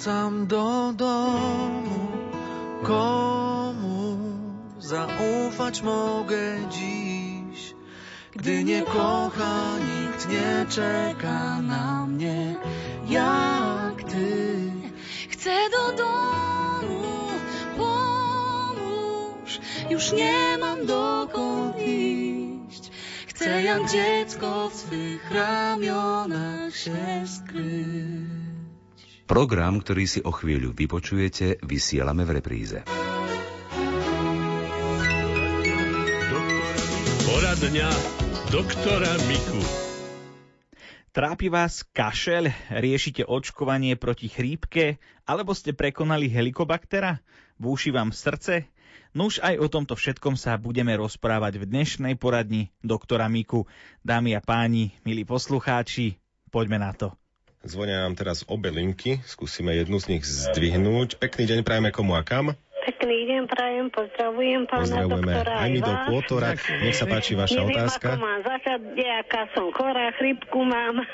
Wracam do domu, komu zaufać mogę dziś, gdy nie kocha, nikt nie czeka na mnie jak ty. Chcę do domu, pomóż, już nie mam dokąd iść. Chcę jak dziecko w swych ramionach się skryć. Program, ktorý si o chvíľu vypočujete, vysielame v repríze. Poradňa doktora Miku. Trápi vás kašeľ, riešite očkovanie proti chrípke, alebo ste prekonali helikobaktera? Búši vám srdce? Nuž aj o tomto všetkom sa budeme rozprávať v dnešnej poradni doktora Miku. Dámy a páni, milí poslucháči, poďme na to. Zvonia nám teraz obe linky, skúsime jednu z nich zdvihnúť. Pekný deň prajeme komu a kam. Pekný deň, prajem, pozdravujem pána Pozdravujeme doktora aj my do. Kôtora. Nech sa páči vaša Neviem, otázka. ako mám začať, aká som chorá, chrypku mám.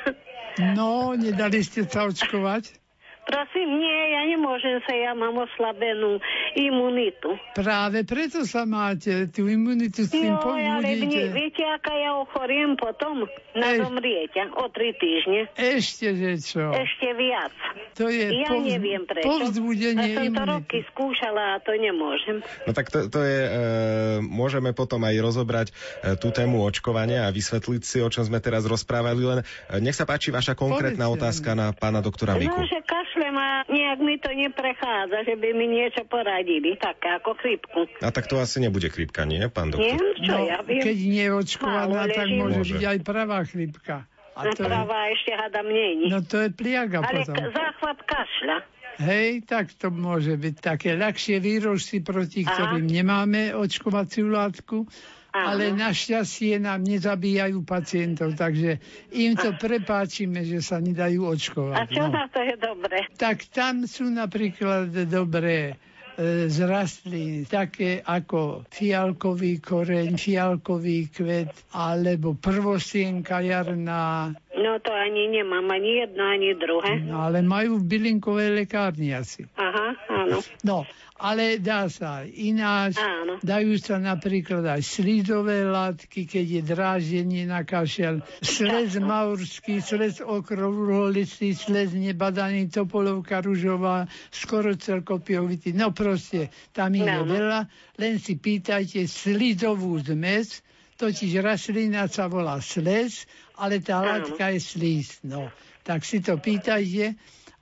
No, nedali ste sa očkovať? Prosím, nie, ja nemôžem sa, ja mám oslabenú imunitu. Práve preto sa máte, tú imunitu s tým Jo, ale povzbudíte. viete, aká ja ochoriem potom na Ej. zomrieť o tri týždne. Ešte, že čo? Ešte viac. To je Ja povz- neviem prečo. povzbudenie ja som to roky skúšala a to nemôžem. No tak to, to je, e, môžeme potom aj rozobrať e, tú tému očkovania a vysvetliť si, o čom sme teraz rozprávali. Len e, nech sa páči vaša konkrétna Povedzte. otázka na pána doktora Miku. No, že kašlem a nejak mi to neprechádza, že by mi niečo poradili, také ako chrypku. A tak to asi nebude chrípka, nie, pán Nie, doktor? čo No, ja viem. keď nie je očkovaná, tak môže Môže. byť aj pravá chrypka. A to je, Naprava ešte hada není. no to je pliaga Ale potom. k- záchvat kašľa. Hej, tak to môže byť také ľahšie výrožky, proti Aha. ktorým nemáme očkovaciu látku, Áno. ale našťastie nám nezabíjajú pacientov, takže im to prepáčime, že sa nedajú A očkovať. čo no. na to je dobre? Tak tam sú napríklad dobré z rastlín, také ako fialkový koreň, fialkový kvet, alebo prvosienka jarná, No to ani nemám, ani jedno, ani druhé. no, ale majú v bylinkovej lekárni asi. Aha, áno. No, ale dá sa ináč. Áno. Dajú sa napríklad aj slizové látky, keď je dráždenie na kašel. Slez maurský, slez okrouholistý, slez nebadaný, topolovka ružová, skoro celkopiovitý. No proste, tam ich je Áno. veľa. Len si pýtajte slizovú zmes, totiž rastlina sa volá slez, ale tá látka je slíz. No, tak si to pýtajte.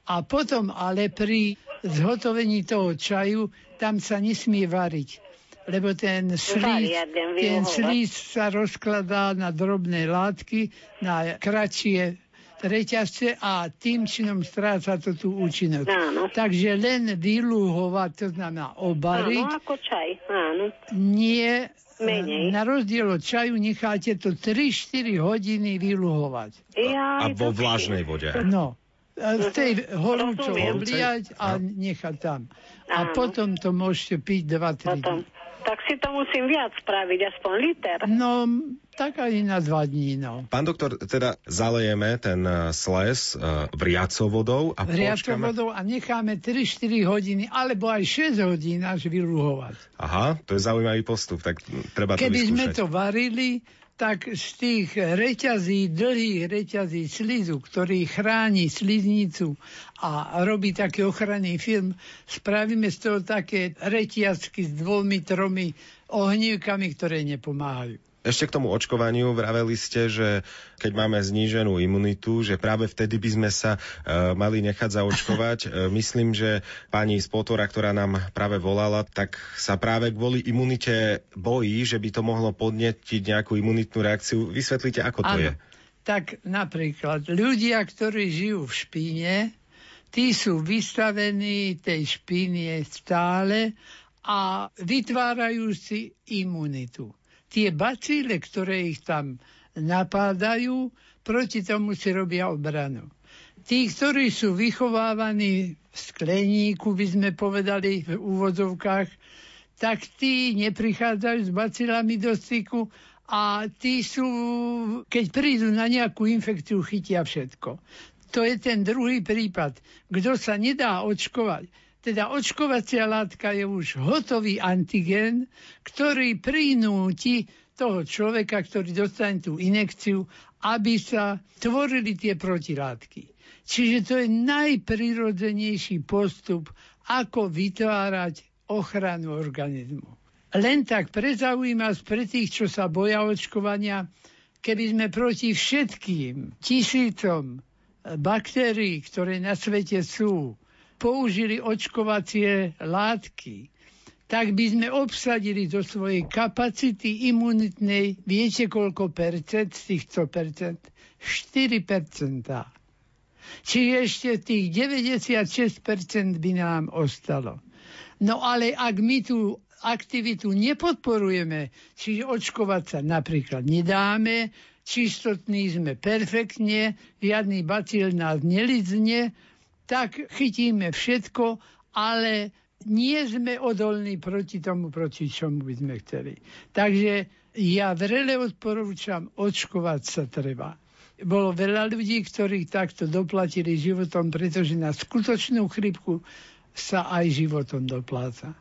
A potom ale pri zhotovení toho čaju, tam sa nesmie variť. Lebo ten slíz, Zariadem, ten slíz sa rozkladá na drobné látky, na kratšie reťazce a tým činom stráca to tú účinok. Áno. Takže len vyluhovať, to znamená obariť, Áno, ako čaj, áno. nie Menej. na rozdiel od čaju necháte to 3-4 hodiny vyluhovať. Ja, A vo vlažnej vode. No, a v tej horúčo Rozumiem. obliať a nechať tam. A Áno. potom to môžete piť 2-3 Potom. dní. Tak si to musím viac spraviť, aspoň liter. No, tak aj na dva dní, no. Pán doktor, teda zalejeme ten eh, sles uh, vriacou vodou a Vriacou počkáme... vodou a necháme 3-4 hodiny, alebo aj 6 hodín až vyluhovať. Aha, to je zaujímavý postup, tak treba to Keby sme to varili, tak z tých reťazí, dlhých reťazí slizu, ktorý chráni sliznicu a robí taký ochranný film, spravíme z toho také reťazky s dvomi, tromi ohnívkami, ktoré nepomáhajú. Ešte k tomu očkovaniu vraveli ste, že keď máme zníženú imunitu, že práve vtedy by sme sa e, mali nechať zaočkovať. E, myslím, že pani z Potora, ktorá nám práve volala, tak sa práve kvôli imunite bojí, že by to mohlo podnetiť nejakú imunitnú reakciu. Vysvetlite, ako to Áno. je. Tak napríklad ľudia, ktorí žijú v špíne, tí sú vystavení tej špíne stále a vytvárajú si imunitu. Tie bacíle, ktoré ich tam napádajú, proti tomu si robia obranu. Tí, ktorí sú vychovávaní v skleníku, by sme povedali v úvodzovkách, tak tí neprichádzajú s bacilami do styku a tí sú, keď prídu na nejakú infekciu, chytia všetko. To je ten druhý prípad. Kto sa nedá očkovať, teda očkovacia látka je už hotový antigen, ktorý prinúti toho človeka, ktorý dostane tú inekciu, aby sa tvorili tie protilátky. Čiže to je najprirodzenejší postup, ako vytvárať ochranu organizmu. Len tak pre pre tých, čo sa boja očkovania, keby sme proti všetkým tisícom baktérií, ktoré na svete sú, použili očkovacie látky, tak by sme obsadili do svojej kapacity imunitnej, viete koľko percent z týchto percent? 4 percentá. Čiže ešte tých 96% by nám ostalo. No ale ak my tú aktivitu nepodporujeme, čiže očkovať sa napríklad nedáme, čistotní sme perfektne, žiadny bacil nás nelizne, tak chytíme všetko, ale nie sme odolní proti tomu, proti čomu by sme chceli. Takže ja vrele odporúčam, očkovať sa treba. Bolo veľa ľudí, ktorí takto doplatili životom, pretože na skutočnú chrypku sa aj životom dopláca.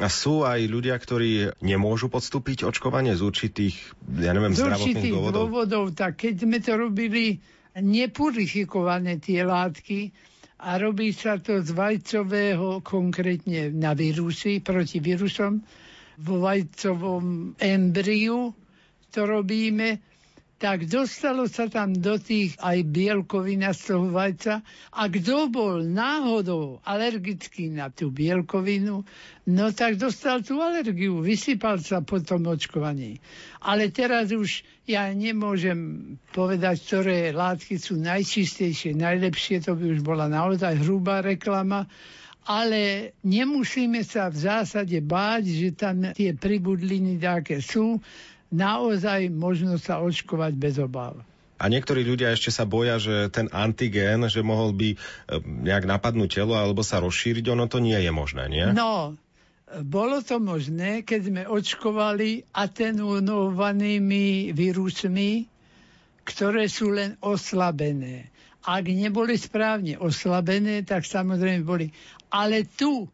A sú aj ľudia, ktorí nemôžu podstúpiť očkovanie z určitých, ja neviem, Z určitých dôvodov. dôvodov, tak keď sme to robili nepurifikované tie látky a robí sa to z vajcového, konkrétne na vírusy, proti vírusom, vo vajcovom embriu to robíme, tak dostalo sa tam do tých aj bielkovina z toho vajca a kto bol náhodou alergický na tú bielkovinu, no tak dostal tú alergiu, vysypal sa po tom očkovaní. Ale teraz už ja nemôžem povedať, ktoré látky sú najčistejšie, najlepšie, to by už bola naozaj hrubá reklama, ale nemusíme sa v zásade báť, že tam tie pribudliny také sú, naozaj možno sa očkovať bez obáv. A niektorí ľudia ešte sa boja, že ten antigén, že mohol by e, nejak napadnúť telo alebo sa rozšíriť, ono to nie je možné, nie? No, bolo to možné, keď sme očkovali atenuovanými vírusmi, ktoré sú len oslabené. Ak neboli správne oslabené, tak samozrejme boli. Ale tu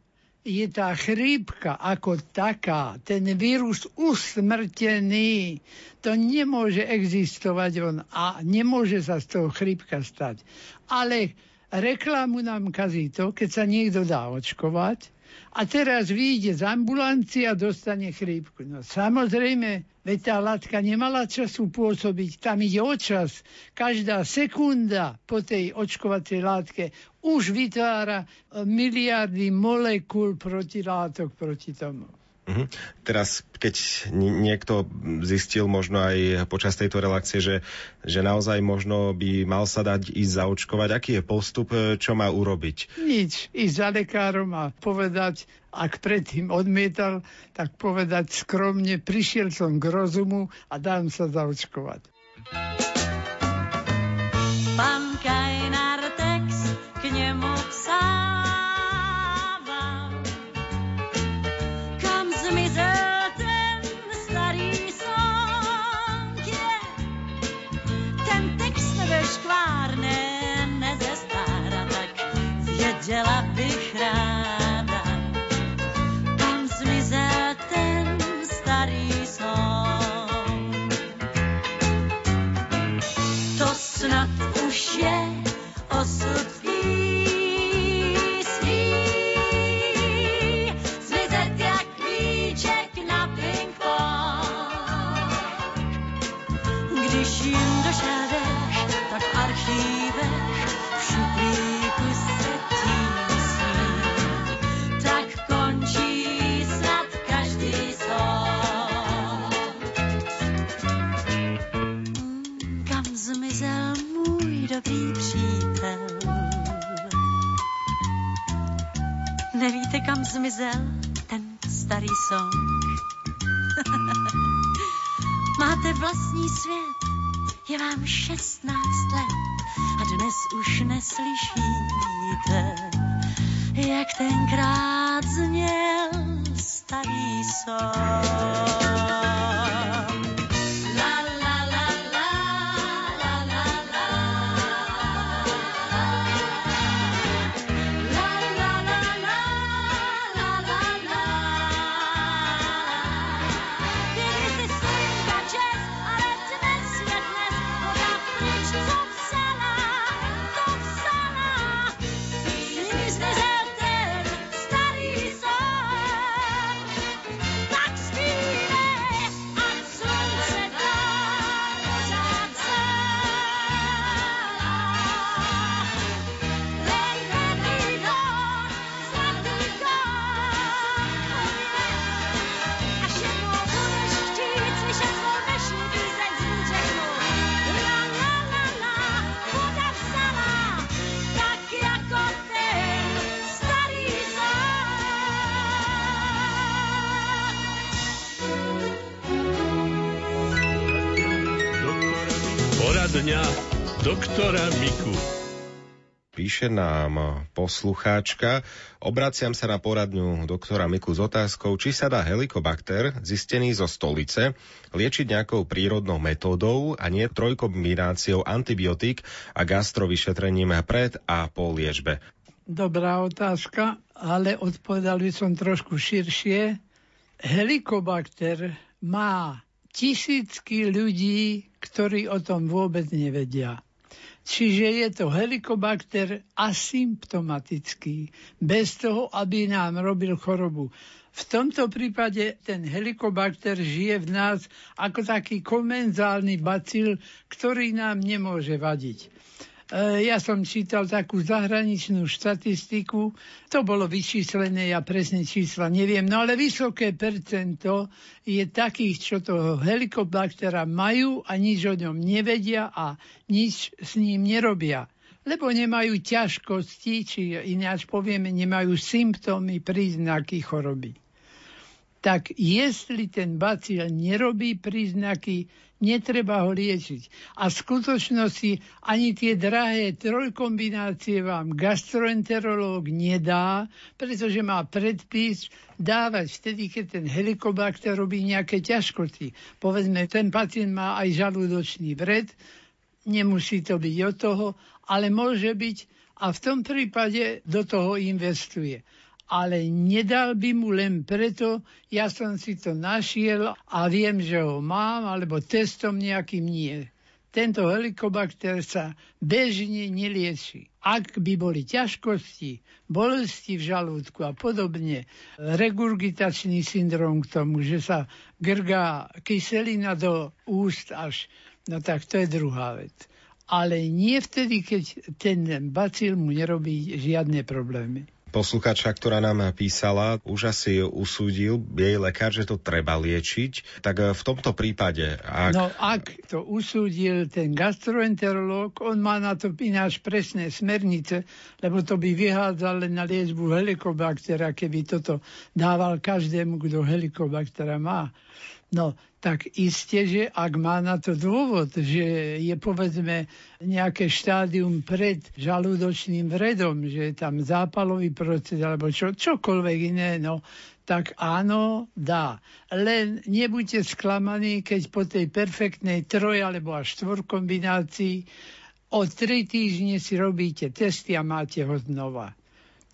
je tá chrípka ako taká, ten vírus usmrtený, to nemôže existovať on a nemôže sa z toho chrípka stať. Ale reklamu nám kazí to, keď sa niekto dá očkovať a teraz vyjde z ambulancie a dostane chrípku. No samozrejme, veď tá látka nemala času pôsobiť, tam ide o čas. Každá sekunda po tej očkovacej látke už vytvára e, miliardy molekúl protilátok proti tomu. Mhm. Teraz, keď ni- niekto zistil možno aj počas tejto relácie, že, že naozaj možno by mal sa dať ísť zaočkovať, aký je postup, e, čo má urobiť? Nič, ísť za lekárom a povedať, ak predtým odmietal, tak povedať skromne, prišiel som k rozumu a dám sa zaočkovať. Pan kam zmizel ten starý song? Máte vlastní svět, je vám 16 let a dnes už neslyšíte, jak tenkrát zněl starý song. Píše nám poslucháčka. Obraciam sa na poradňu doktora Miku s otázkou, či sa dá helikobakter, zistený zo stolice, liečiť nejakou prírodnou metódou a nie trojkombináciou antibiotík a gastrovyšetrením pred a po liečbe. Dobrá otázka, ale odpovedal by som trošku širšie. Helikobakter má tisícky ľudí, ktorí o tom vôbec nevedia. Čiže je to helikobakter asymptomatický, bez toho, aby nám robil chorobu. V tomto prípade ten helikobakter žije v nás ako taký komenzálny bacil, ktorý nám nemôže vadiť. E, ja som čítal takú zahraničnú štatistiku, to bolo vyčíslené, ja presne čísla neviem, no ale vysoké percento je takých, čo to helikobaktera majú a nič o ňom nevedia a nič s ním nerobia. Lebo nemajú ťažkosti, či ináč povieme, nemajú symptómy, príznaky choroby tak jestli ten bacil nerobí príznaky, netreba ho liečiť. A v skutočnosti ani tie drahé trojkombinácie vám gastroenterológ nedá, pretože má predpis dávať vtedy, keď ten helikobakter robí nejaké ťažkosti. Povedzme, ten pacient má aj žalúdočný vred, nemusí to byť od toho, ale môže byť a v tom prípade do toho investuje ale nedal by mu len preto, ja som si to našiel a viem, že ho mám, alebo testom nejakým nie. Tento helikobakter sa bežne nelieči. Ak by boli ťažkosti, bolesti v žalúdku a podobne, regurgitačný syndrom k tomu, že sa grgá kyselina do úst až, no tak to je druhá vec. Ale nie vtedy, keď ten bacil mu nerobí žiadne problémy posluchača, ktorá nám písala, už asi usúdil jej lekár, že to treba liečiť. Tak eh, v tomto prípade... Ak... No ak to usúdil ten gastroenterológ, on má na to ináč presné smernice, lebo to by vyhádzal len na liečbu helikobaktera, keby toto dával každému, kto helikobaktera má. No, tak iste, že ak má na to dôvod, že je povedzme nejaké štádium pred žalúdočným vredom, že je tam zápalový proces alebo čo, čokoľvek iné, no, tak áno, dá. Len nebuďte sklamaní, keď po tej perfektnej troj alebo až štvor kombinácii o tri týždne si robíte testy a máte ho znova.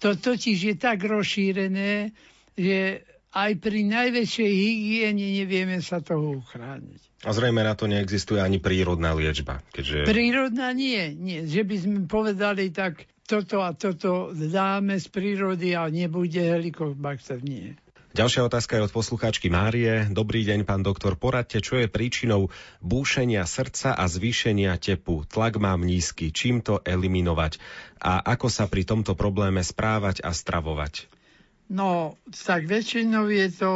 To totiž je tak rozšírené, že aj pri najväčšej hygiene nevieme sa toho uchrániť. A zrejme na to neexistuje ani prírodná liečba. Keďže... Prírodná nie, nie. Že by sme povedali tak, toto a toto dáme z prírody a nebude helikobakter, nie. Ďalšia otázka je od poslucháčky Márie. Dobrý deň, pán doktor. Poradte, čo je príčinou búšenia srdca a zvýšenia tepu. Tlak mám nízky. Čím to eliminovať? A ako sa pri tomto probléme správať a stravovať? No, tak väčšinou je to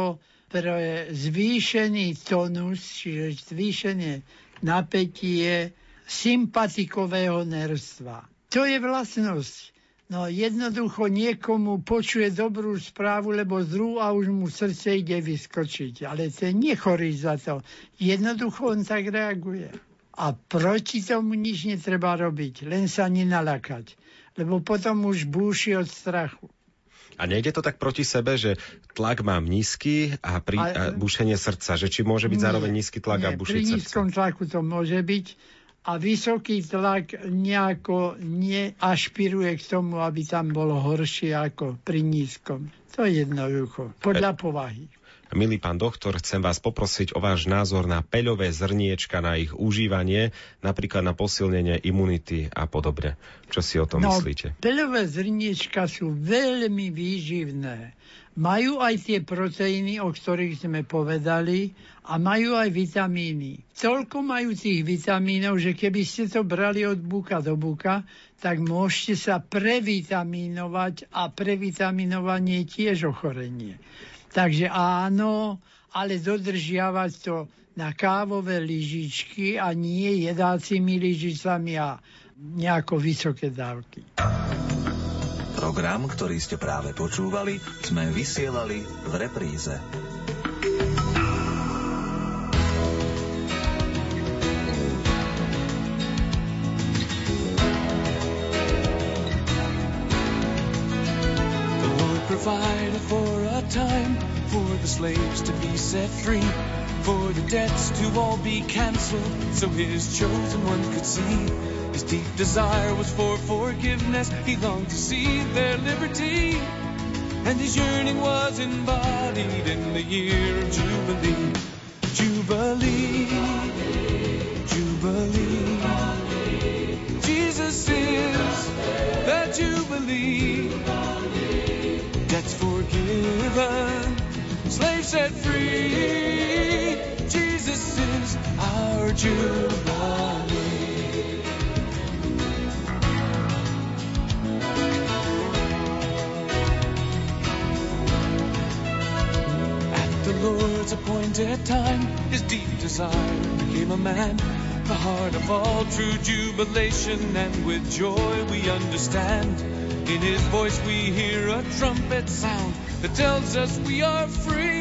pre zvýšený tonus, čiže zvýšenie napätie sympatikového nerstva. To je vlastnosť No jednoducho niekomu počuje dobrú správu, lebo zlú a už mu srdce ide vyskočiť. Ale ten nechorý za to. Jednoducho on tak reaguje. A proti tomu nič netreba robiť, len sa nenalakať. Lebo potom už búši od strachu. A nejde to tak proti sebe, že tlak mám nízky a, pri, a, bušenie srdca, že či môže byť nie, zároveň nízky tlak nie, a bušiť pri srdce? nízkom tlaku to môže byť a vysoký tlak nejako neašpiruje k tomu, aby tam bolo horšie ako pri nízkom. To je jednoducho, podľa e- povahy. Milý pán doktor, chcem vás poprosiť o váš názor na peľové zrniečka, na ich užívanie, napríklad na posilnenie imunity a podobne. Čo si o tom no, myslíte? Peľové zrniečka sú veľmi výživné. Majú aj tie proteíny, o ktorých sme povedali, a majú aj vitamíny. Toľko majú tých vitamínov, že keby ste to brali od buka do buka, tak môžete sa previtamínovať a previtaminovanie je tiež ochorenie. Takže áno, ale dodržiavať to na kávové lyžičky a nie jedácimi lyžicami a nejako vysoké dávky. Program, ktorý ste práve počúvali, sme vysielali v repríze. Time for the slaves to be set free, for the debts to all be cancelled, so his chosen one could see his deep desire was for forgiveness. He longed to see their liberty. And his yearning was embodied in the year of Jubilee. Jubilee. Set free. Jesus is our Jubilee. At the Lord's appointed time, his deep desire became a man. The heart of all true jubilation, and with joy we understand. In his voice we hear a trumpet sound that tells us we are free.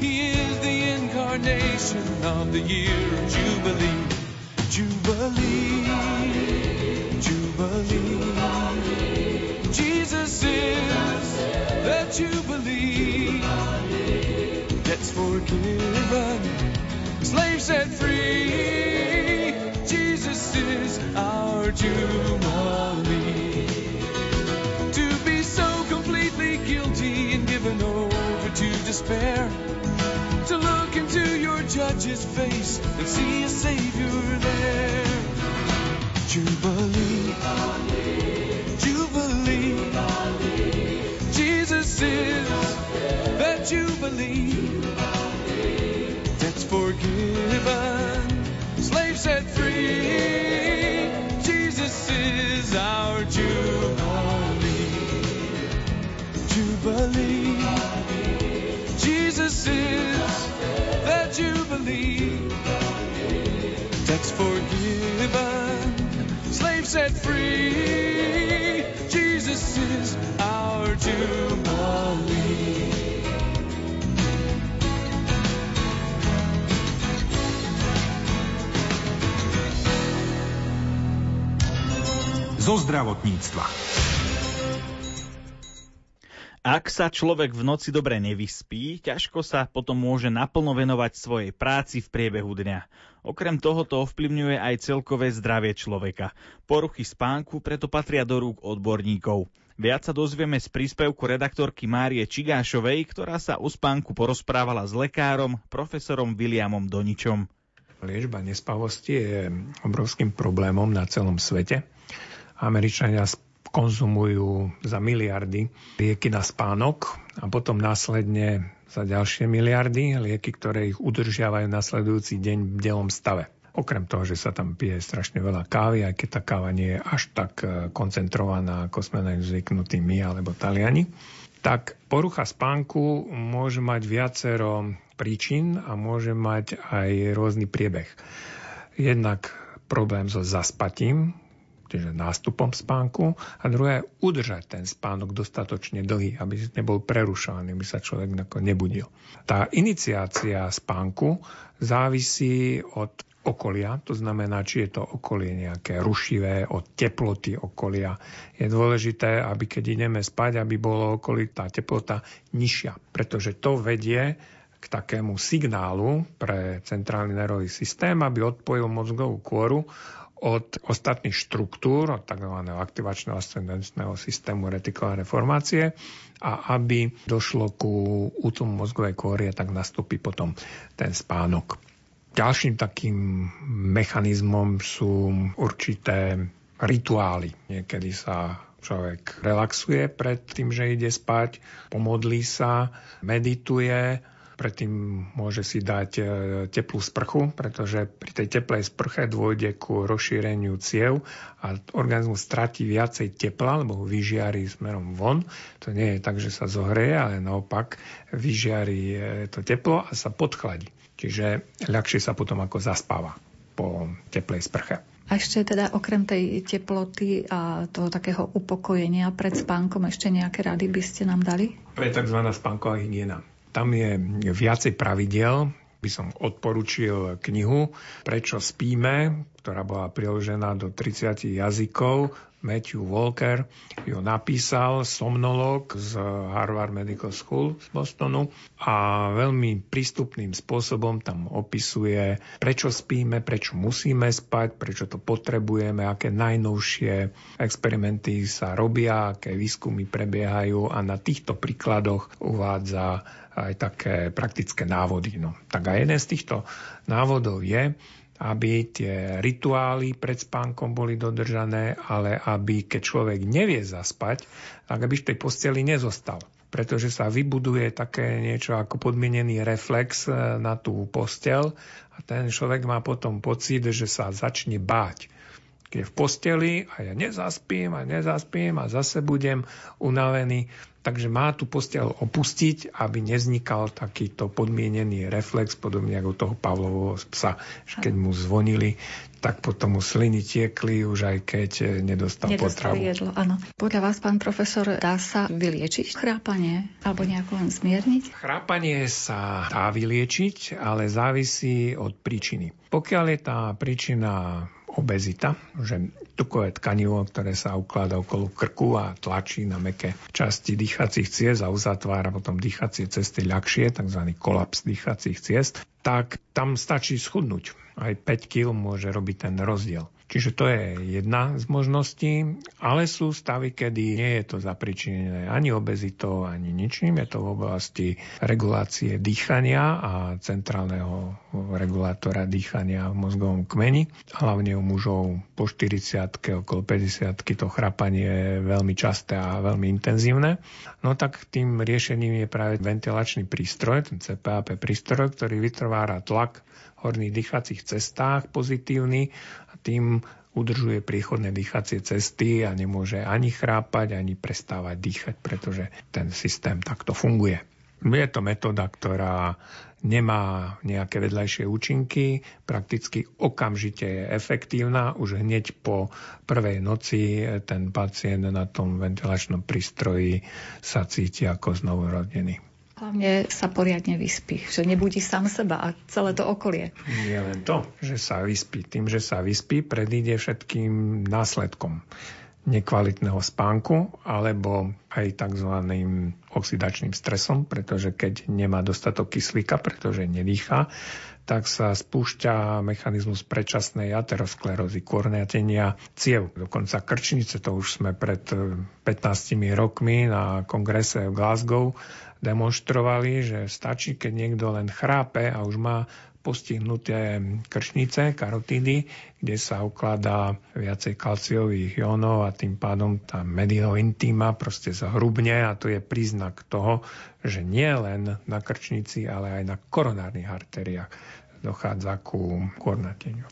He is the incarnation of the year of Jubilee. Jubilee, Jubilee. Jesus is the Jubilee debts forgiven, slaves set free. Jesus is our Jubilee. Judge's face and see a Savior there. Jubilee. Jubilee. Jesus is that Jubilee. Debts forgiven, slaves set free. Jesus is our Jubilee. Jubilee. Jesus is Jubilee. Debts forgiven, slaves set free. Jesus is our Jubilee. zo zdravotníctva. Ak sa človek v noci dobre nevyspí, ťažko sa potom môže naplno venovať svojej práci v priebehu dňa. Okrem toho to ovplyvňuje aj celkové zdravie človeka. Poruchy spánku preto patria do rúk odborníkov. Viac sa dozvieme z príspevku redaktorky Márie Čigášovej, ktorá sa o spánku porozprávala s lekárom, profesorom Williamom Doničom. Liečba nespavosti je obrovským problémom na celom svete. Američania konzumujú za miliardy lieky na spánok a potom následne za ďalšie miliardy lieky, ktoré ich udržiavajú nasledujúci deň v delom stave. Okrem toho, že sa tam pije strašne veľa kávy, aj keď tá káva nie je až tak e, koncentrovaná, ako sme na zvyknutí my alebo Taliani, tak porucha spánku môže mať viacero príčin a môže mať aj rôzny priebeh. Jednak problém so zaspatím, čiže nástupom spánku a druhé udržať ten spánok dostatočne dlhý, aby nebol prerušovaný, aby sa človek nebudil. Tá iniciácia spánku závisí od okolia, to znamená, či je to okolie nejaké rušivé, od teploty okolia. Je dôležité, aby keď ideme spať, aby bolo okolí tá teplota nižšia, pretože to vedie k takému signálu pre centrálny nervový systém, aby odpojil mozgovú kôru od ostatných štruktúr, od tzv. aktivačného ascendentného systému retikulárnej formácie a aby došlo ku útlumu mozgovej a tak nastúpi potom ten spánok. Ďalším takým mechanizmom sú určité rituály. Niekedy sa človek relaxuje pred tým, že ide spať, pomodlí sa, medituje, predtým môže si dať e, teplú sprchu, pretože pri tej teplej sprche dôjde ku rozšíreniu ciev a organizmus stratí viacej tepla, lebo ho vyžiari smerom von. To nie je tak, že sa zohreje, ale naopak vyžiari e, to teplo a sa podchladí. Čiže ľahšie sa potom ako zaspáva po teplej sprche. A ešte teda okrem tej teploty a toho takého upokojenia pred spánkom ešte nejaké rady by ste nám dali? To je tzv. spánková hygiena. Tam je viacej pravidel, by som odporučil knihu Prečo spíme, ktorá bola priložená do 30 jazykov. Matthew Walker ju napísal, somnolog z Harvard Medical School z Bostonu a veľmi prístupným spôsobom tam opisuje, prečo spíme, prečo musíme spať, prečo to potrebujeme, aké najnovšie experimenty sa robia, aké výskumy prebiehajú a na týchto príkladoch uvádza aj také praktické návody. No. Tak a jeden z týchto návodov je, aby tie rituály pred spánkom boli dodržané, ale aby keď človek nevie zaspať, tak aby v tej posteli nezostal pretože sa vybuduje také niečo ako podmienený reflex e, na tú postel a ten človek má potom pocit, že sa začne báť. Keď v posteli a ja nezaspím a nezaspím a zase budem unavený, takže má tú postel opustiť, aby neznikal takýto podmienený reflex, podobne ako toho Pavlovho psa, keď mu zvonili, tak potom mu sliny tiekli, už aj keď nedostal, nedostal potravu. jedlo, áno. Podľa vás, pán profesor, dá sa vyliečiť chrápanie alebo nejako len zmierniť? Chrápanie sa dá vyliečiť, ale závisí od príčiny. Pokiaľ je tá príčina obezita, že tukové tkanivo, ktoré sa ukladá okolo krku a tlačí na meké časti dýchacích ciest a uzatvára potom dýchacie cesty ľahšie, tzv. kolaps dýchacích ciest, tak tam stačí schudnúť. Aj 5 kg môže robiť ten rozdiel. Čiže to je jedna z možností, ale sú stavy, kedy nie je to zapričinené ani obezitou, ani ničím. Je to v oblasti regulácie dýchania a centrálneho regulátora dýchania v mozgovom kmeni. Hlavne u mužov po 40 okolo 50 to chrapanie je veľmi časté a veľmi intenzívne. No tak tým riešením je práve ventilačný prístroj, ten CPAP prístroj, ktorý vytvára tlak horných dýchacích cestách pozitívny a tým udržuje príchodné dýchacie cesty a nemôže ani chrápať, ani prestávať dýchať, pretože ten systém takto funguje. Je to metóda, ktorá nemá nejaké vedľajšie účinky, prakticky okamžite je efektívna. Už hneď po prvej noci ten pacient na tom ventilačnom prístroji sa cíti ako znovorodený. Hlavne sa poriadne vyspí, že nebudí sám seba a celé to okolie. Nie len to, že sa vyspí. Tým, že sa vyspí, predíde všetkým následkom nekvalitného spánku alebo aj tzv. oxidačným stresom, pretože keď nemá dostatok kyslíka, pretože nedýcha, tak sa spúšťa mechanizmus predčasnej aterosklerózy, kornatenia ciev. Dokonca krčnice, to už sme pred 15 rokmi na kongrese v Glasgow demonstrovali, že stačí, keď niekto len chrápe a už má postihnuté kršnice, karotídy, kde sa ukladá viacej kalciových jónov a tým pádom tá mediointima proste zahrubne a to je príznak toho, že nie len na krčnici, ale aj na koronárnych artériách dochádza ku kornateniu.